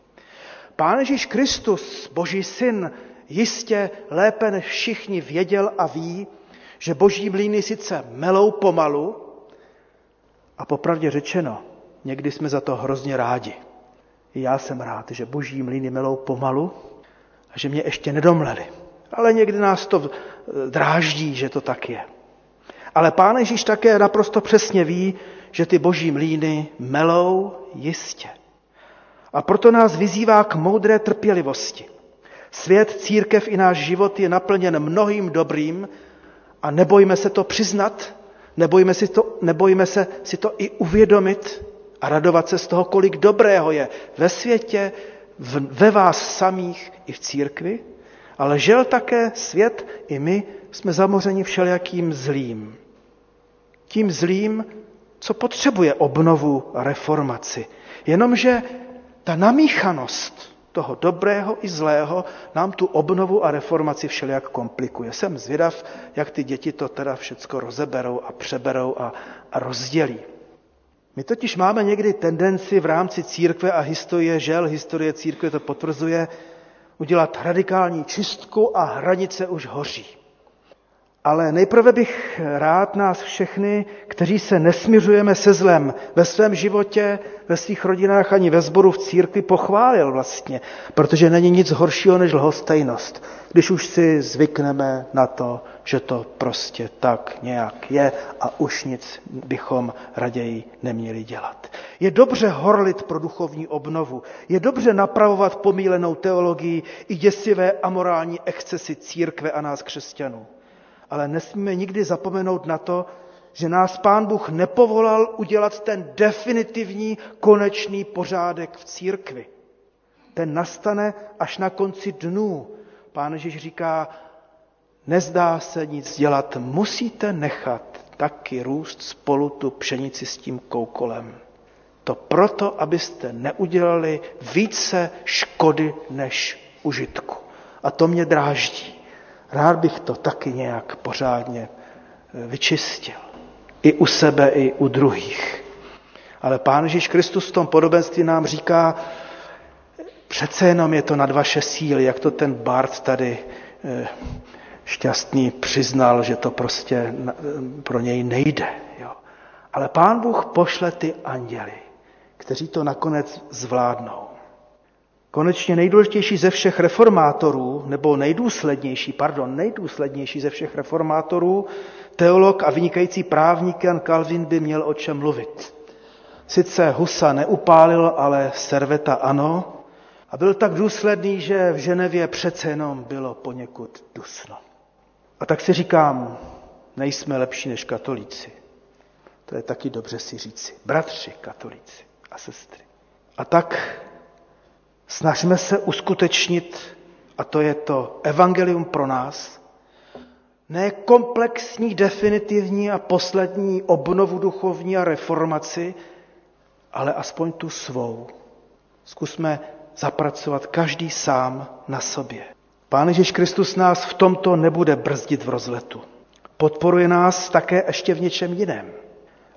Pán Ježíš Kristus, Boží syn, jistě lépe než všichni věděl a ví, že boží mlýny sice melou pomalu, a popravdě řečeno, někdy jsme za to hrozně rádi. I já jsem rád, že boží mlýny melou pomalu a že mě ještě nedomleli. Ale někdy nás to dráždí, že to tak je. Ale Pán Ježíš také naprosto přesně ví, že ty boží mlíny melou jistě. A proto nás vyzývá k moudré trpělivosti. Svět, církev i náš život je naplněn mnohým dobrým a nebojíme se to přiznat, nebojíme, si to, nebojíme se si to i uvědomit a radovat se z toho, kolik dobrého je ve světě, v, ve vás samých i v církvi, ale žel také svět i my jsme zamořeni všelijakým zlým. Tím zlým, co potřebuje obnovu a reformaci. Jenomže ta namíchanost toho dobrého i zlého nám tu obnovu a reformaci všelijak komplikuje. Jsem zvědav, jak ty děti to teda všecko rozeberou a přeberou a, a rozdělí. My totiž máme někdy tendenci v rámci církve a historie, žel historie církve to potvrzuje, udělat radikální čistku a hranice už hoří. Ale nejprve bych rád nás všechny, kteří se nesměřujeme se zlem ve svém životě, ve svých rodinách ani ve sboru v církvi pochválil vlastně, protože není nic horšího než lhostejnost, když už si zvykneme na to, že to prostě tak nějak je a už nic bychom raději neměli dělat. Je dobře horlit pro duchovní obnovu, je dobře napravovat pomílenou teologii i děsivé amorální excesy církve a nás křesťanů ale nesmíme nikdy zapomenout na to, že nás Pán Bůh nepovolal udělat ten definitivní, konečný pořádek v církvi. Ten nastane až na konci dnů. Pán Ježíš říká, nezdá se nic dělat, musíte nechat taky růst spolu tu pšenici s tím koukolem. To proto, abyste neudělali více škody než užitku. A to mě dráždí. Rád bych to taky nějak pořádně eh, vyčistil. I u sebe, i u druhých. Ale Pán Ježíš Kristus v tom podobenství nám říká, přece jenom je to nad vaše síly, jak to ten Bart tady eh, šťastný přiznal, že to prostě eh, pro něj nejde. Jo. Ale Pán Bůh pošle ty anděly, kteří to nakonec zvládnou. Konečně nejdůležitější ze všech reformátorů, nebo nejdůslednější, pardon, nejdůslednější ze všech reformátorů, teolog a vynikající právník Jan Calvin by měl o čem mluvit. Sice Husa neupálil, ale Serveta ano, a byl tak důsledný, že v Ženevě přece jenom bylo poněkud dusno. A tak si říkám, nejsme lepší než katolíci. To je taky dobře si říci. Bratři katolíci a sestry. A tak Snažme se uskutečnit, a to je to evangelium pro nás, ne komplexní, definitivní a poslední obnovu duchovní a reformaci, ale aspoň tu svou. Zkusme zapracovat každý sám na sobě. Pán Ježíš Kristus nás v tomto nebude brzdit v rozletu. Podporuje nás také ještě v něčem jiném.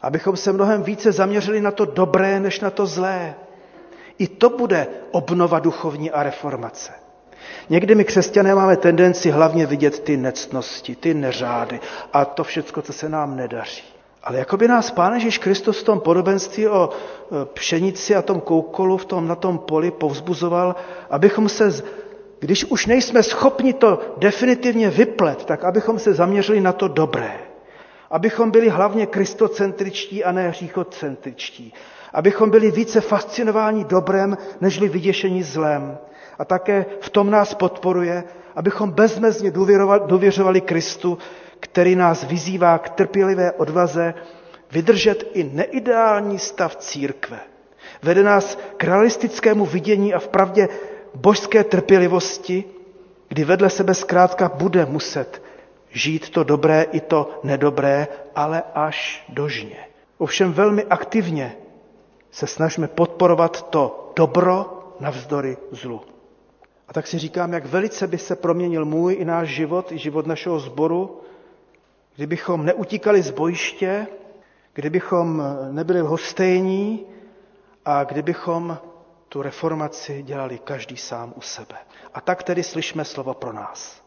Abychom se mnohem více zaměřili na to dobré, než na to zlé. I to bude obnova duchovní a reformace. Někdy my křesťané máme tendenci hlavně vidět ty nectnosti, ty neřády a to všechno, co se nám nedaří. Ale jako by nás Pán Ježíš Kristus v tom podobenství o e, pšenici a tom koukolu v tom, na tom poli povzbuzoval, abychom se, když už nejsme schopni to definitivně vyplet, tak abychom se zaměřili na to dobré. Abychom byli hlavně kristocentričtí a ne hříchocentričtí abychom byli více fascinováni dobrem, nežli vyděšení zlem. A také v tom nás podporuje, abychom bezmezně důvěřovali Kristu, který nás vyzývá k trpělivé odvaze vydržet i neideální stav církve. Vede nás k realistickému vidění a vpravdě božské trpělivosti, kdy vedle sebe zkrátka bude muset žít to dobré i to nedobré, ale až dožně. Ovšem velmi aktivně se snažíme podporovat to dobro navzdory zlu. A tak si říkám, jak velice by se proměnil můj i náš život, i život našeho sboru, kdybychom neutíkali z bojiště, kdybychom nebyli hostejní a kdybychom tu reformaci dělali každý sám u sebe. A tak tedy slyšme slovo pro nás.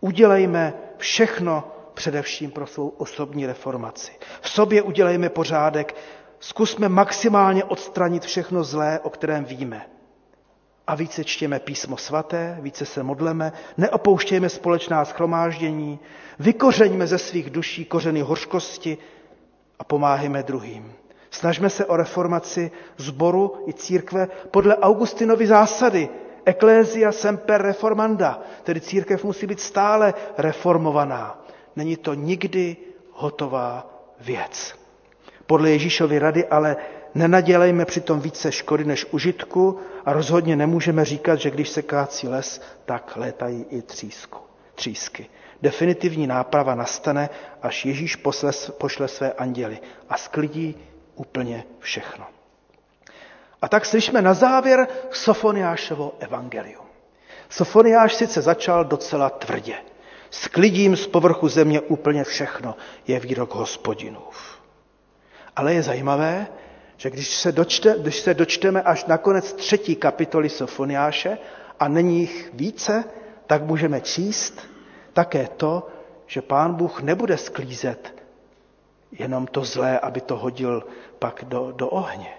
Udělejme všechno především pro svou osobní reformaci. V sobě udělejme pořádek, Zkusme maximálně odstranit všechno zlé, o kterém víme. a více čtěme písmo svaté, více se modleme, neopouštějme společná schromáždění, vykořeňme ze svých duší kořeny hořkosti a pomáhejme druhým. Snažme se o reformaci zboru i církve podle Augustinovy zásady. Ecclesia semper reformanda, tedy církev musí být stále reformovaná. Není to nikdy hotová věc. Podle Ježíšovy rady ale nenadělejme přitom více škody než užitku a rozhodně nemůžeme říkat, že když se kácí les, tak létají i třísku, třísky. Definitivní náprava nastane, až Ježíš posle, pošle své anděly a sklidí úplně všechno. A tak slyšme na závěr Sofoniášovo evangelium. Sofoniáš sice začal docela tvrdě. Sklidím z povrchu země úplně všechno, je výrok hospodinův. Ale je zajímavé, že když se, dočte, když se dočteme až na konec třetí kapitoly Sofoniáše a není jich více, tak můžeme číst také to, že pán Bůh nebude sklízet jenom to zlé, aby to hodil pak do, do ohně,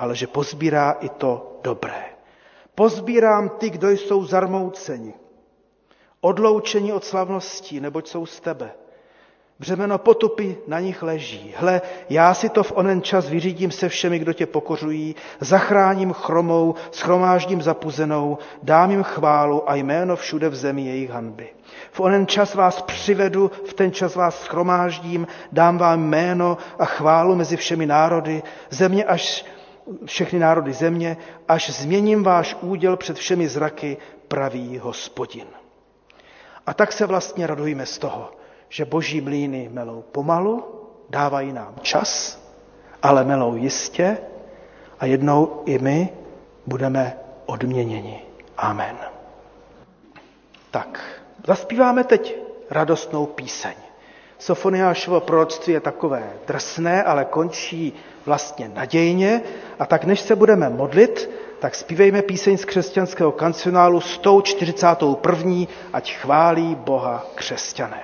ale že pozbírá i to dobré. Pozbírám ty, kdo jsou zarmouceni, odloučení od slavností, neboť jsou z tebe. Břemeno potupy na nich leží. Hle, já si to v onen čas vyřídím se všemi, kdo tě pokořují, zachráním chromou, schromáždím zapuzenou, dám jim chválu a jméno všude v zemi jejich hanby. V onen čas vás přivedu, v ten čas vás schromáždím, dám vám jméno a chválu mezi všemi národy, země až všechny národy země, až změním váš úděl před všemi zraky, pravý hospodin. A tak se vlastně radujeme z toho, že boží mlíny melou pomalu, dávají nám čas, ale melou jistě a jednou i my budeme odměněni. Amen. Tak, zaspíváme teď radostnou píseň. Sofoniášovo proroctví je takové drsné, ale končí vlastně nadějně. A tak než se budeme modlit, tak zpívejme píseň z křesťanského kancionálu 141. Ať chválí Boha křesťané.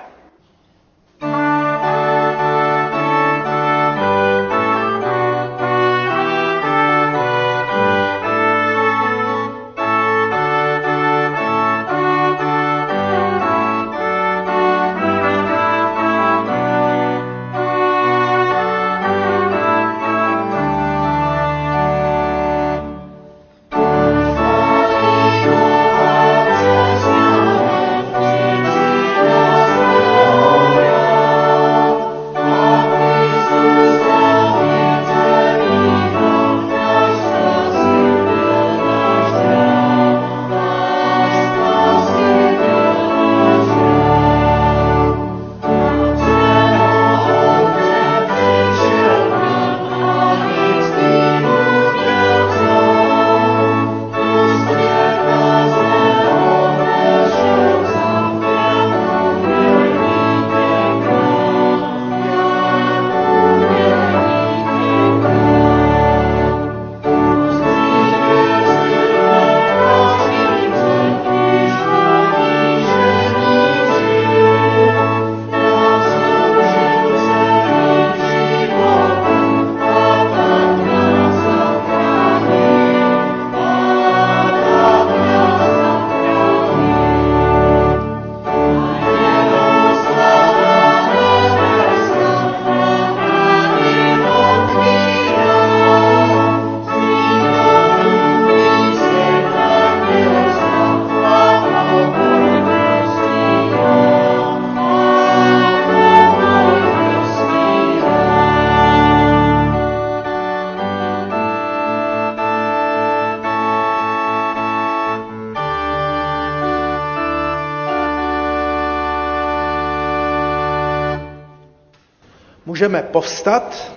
Můžeme povstat,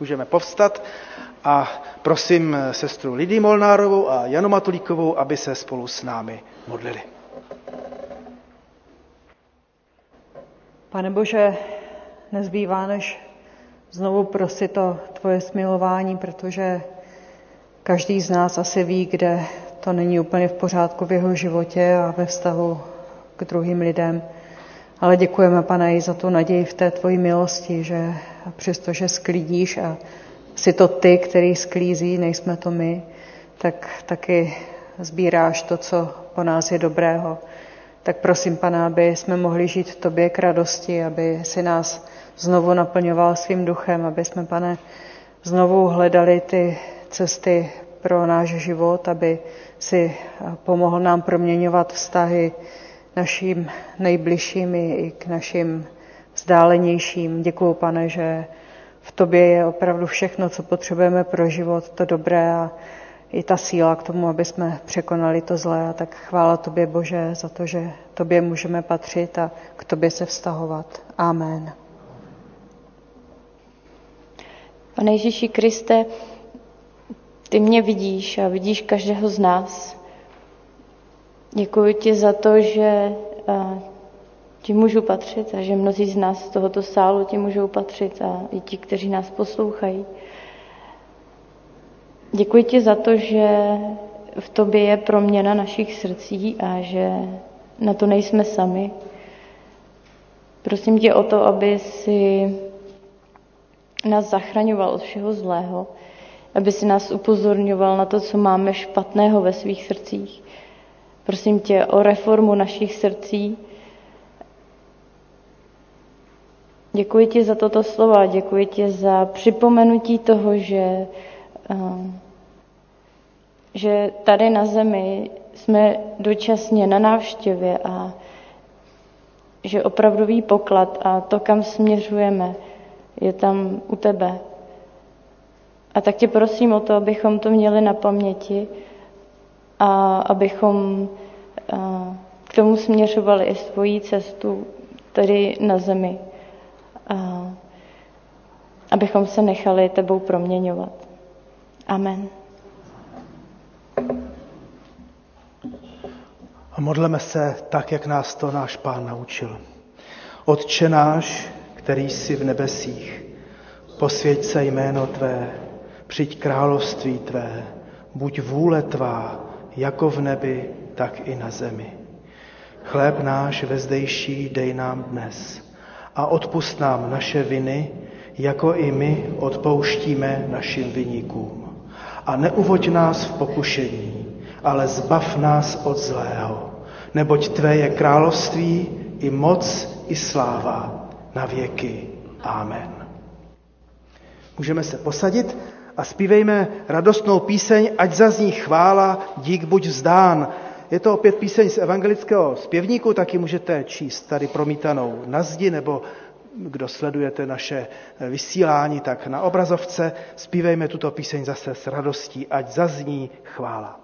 můžeme povstat a prosím sestru Lidii Molnárovou a Janu Matulíkovou, aby se spolu s námi modlili. Pane Bože, nezbývá než znovu prosit o tvoje smilování, protože každý z nás asi ví, kde to není úplně v pořádku v jeho životě a ve vztahu k druhým lidem. Ale děkujeme, pane, i za tu naději v té tvoji milosti, že přestože sklidíš a jsi to ty, který sklízí, nejsme to my, tak taky sbíráš to, co po nás je dobrého. Tak prosím, Pana, aby jsme mohli žít v Tobě k radosti, aby si nás znovu naplňoval svým duchem, aby jsme, Pane, znovu hledali ty cesty pro náš život, aby si pomohl nám proměňovat vztahy našim nejbližším i k našim vzdálenějším. Děkuju, pane, že v tobě je opravdu všechno, co potřebujeme pro život, to dobré a i ta síla k tomu, aby jsme překonali to zlé. A tak chvála tobě, Bože, za to, že tobě můžeme patřit a k tobě se vztahovat. Amen. Pane Ježíši Kriste, ty mě vidíš a vidíš každého z nás. Děkuji ti za to, že ti můžu patřit a že mnozí z nás z tohoto sálu ti můžou patřit a i ti, kteří nás poslouchají. Děkuji ti za to, že v tobě je proměna našich srdcí a že na to nejsme sami. Prosím tě o to, aby si nás zachraňoval od všeho zlého, aby si nás upozorňoval na to, co máme špatného ve svých srdcích. Prosím tě o reformu našich srdcí. Děkuji ti za toto slovo děkuji ti za připomenutí toho, že, eh, že tady na zemi jsme dočasně na návštěvě a že opravdový poklad a to, kam směřujeme, je tam u tebe. A tak tě prosím o to, abychom to měli na paměti a abychom k tomu směřovali i svoji cestu tady na zemi. A abychom se nechali tebou proměňovat. Amen. A modleme se tak, jak nás to náš Pán naučil. Otče náš, který jsi v nebesích, posvěď se jméno Tvé, přijď království Tvé, buď vůle Tvá, jako v nebi, tak i na zemi. Chléb náš vezdejší dej nám dnes a odpust nám naše viny, jako i my odpouštíme našim viníkům. A neuvoď nás v pokušení, ale zbav nás od zlého, neboť Tvé je království i moc i sláva na věky. Amen. Můžeme se posadit a zpívejme radostnou píseň, ať zazní chvála, dík buď vzdán. Je to opět píseň z evangelického zpěvníku, taky můžete číst tady promítanou na zdi, nebo kdo sledujete naše vysílání, tak na obrazovce. Zpívejme tuto píseň zase s radostí, ať zazní chvála.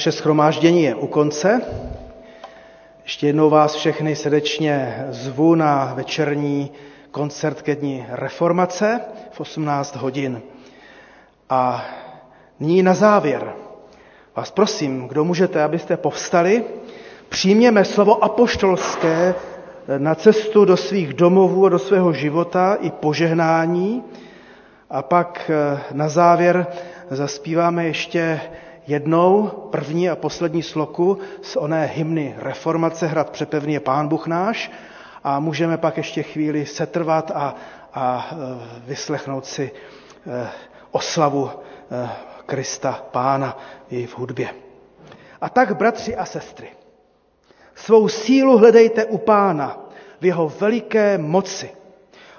Naše schromáždění je u konce. Ještě jednou vás všechny srdečně zvu na večerní koncert ke dní reformace v 18 hodin. A Nyní na závěr vás prosím, kdo můžete, abyste povstali, přijměme slovo apoštolské na cestu do svých domovů a do svého života i požehnání a pak eh, na závěr zaspíváme ještě jednou první a poslední sloku z oné hymny Reformace Hrad přepevný je Pán Bůh náš a můžeme pak ještě chvíli setrvat a, a eh, vyslechnout si eh, oslavu Krista Pána i v hudbě. A tak, bratři a sestry, svou sílu hledejte u Pána v jeho veliké moci.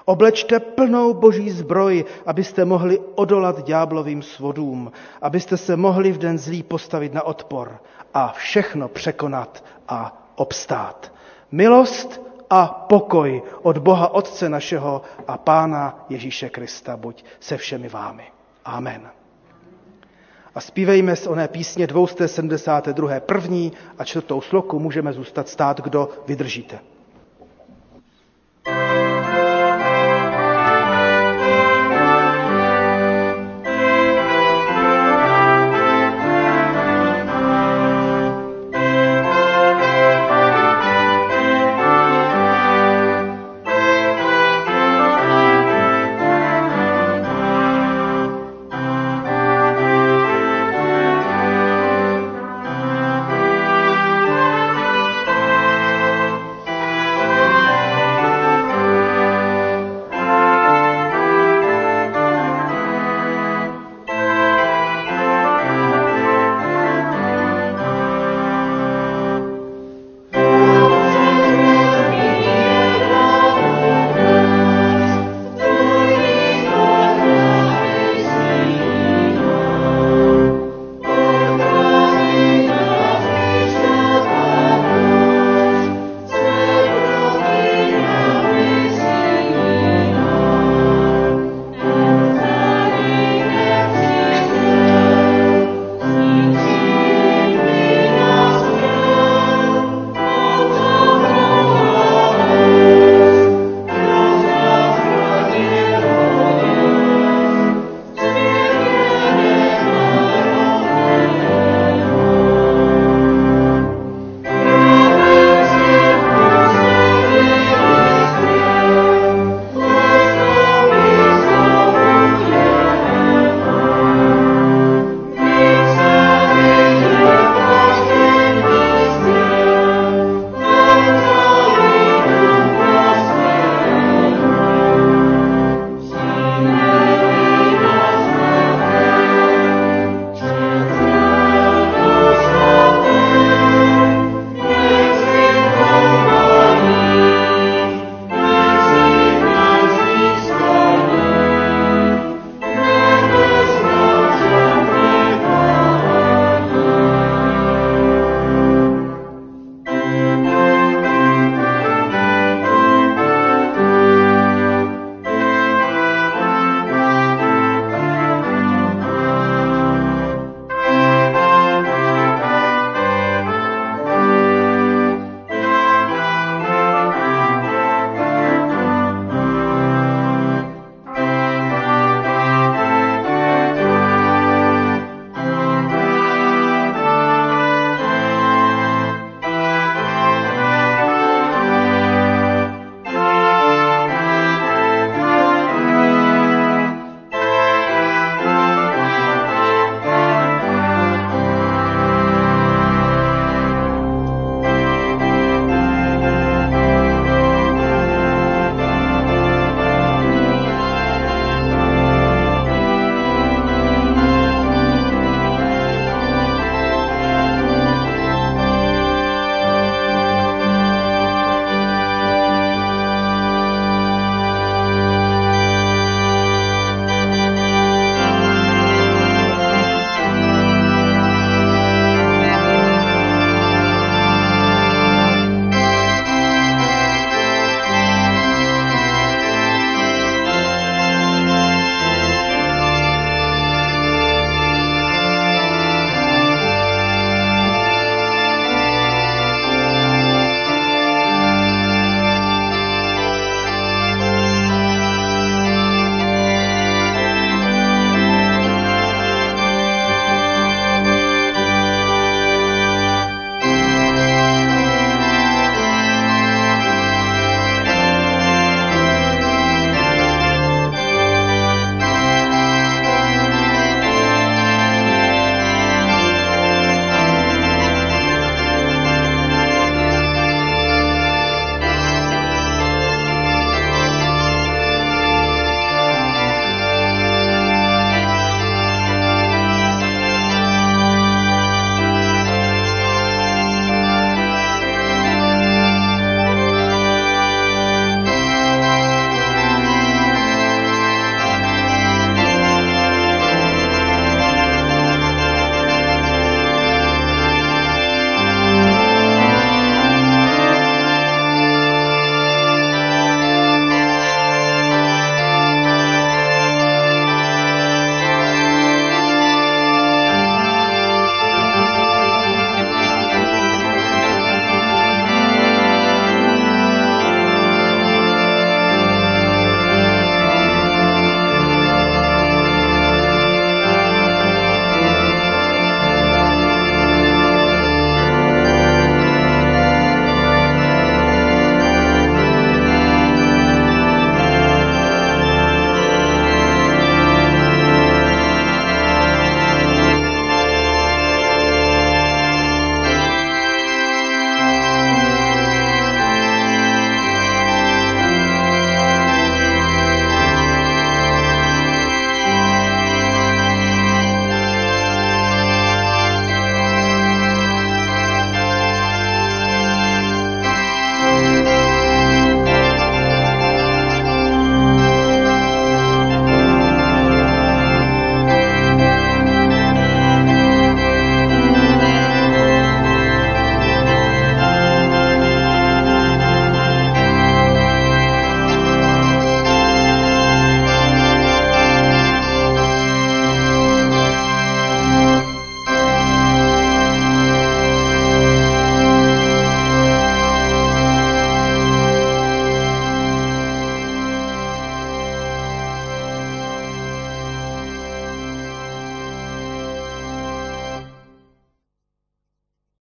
Oblečte plnou boží zbroj, abyste mohli odolat ďáblovým svodům, abyste se mohli v den zlý postavit na odpor a všechno překonat a obstát. Milost a pokoj od Boha Otce našeho a Pána Ježíše Krista buď se všemi vámi. Amen. A zpívejme z oné písně 272. první a čtvrtou sloku můžeme zůstat stát, kdo vydržíte.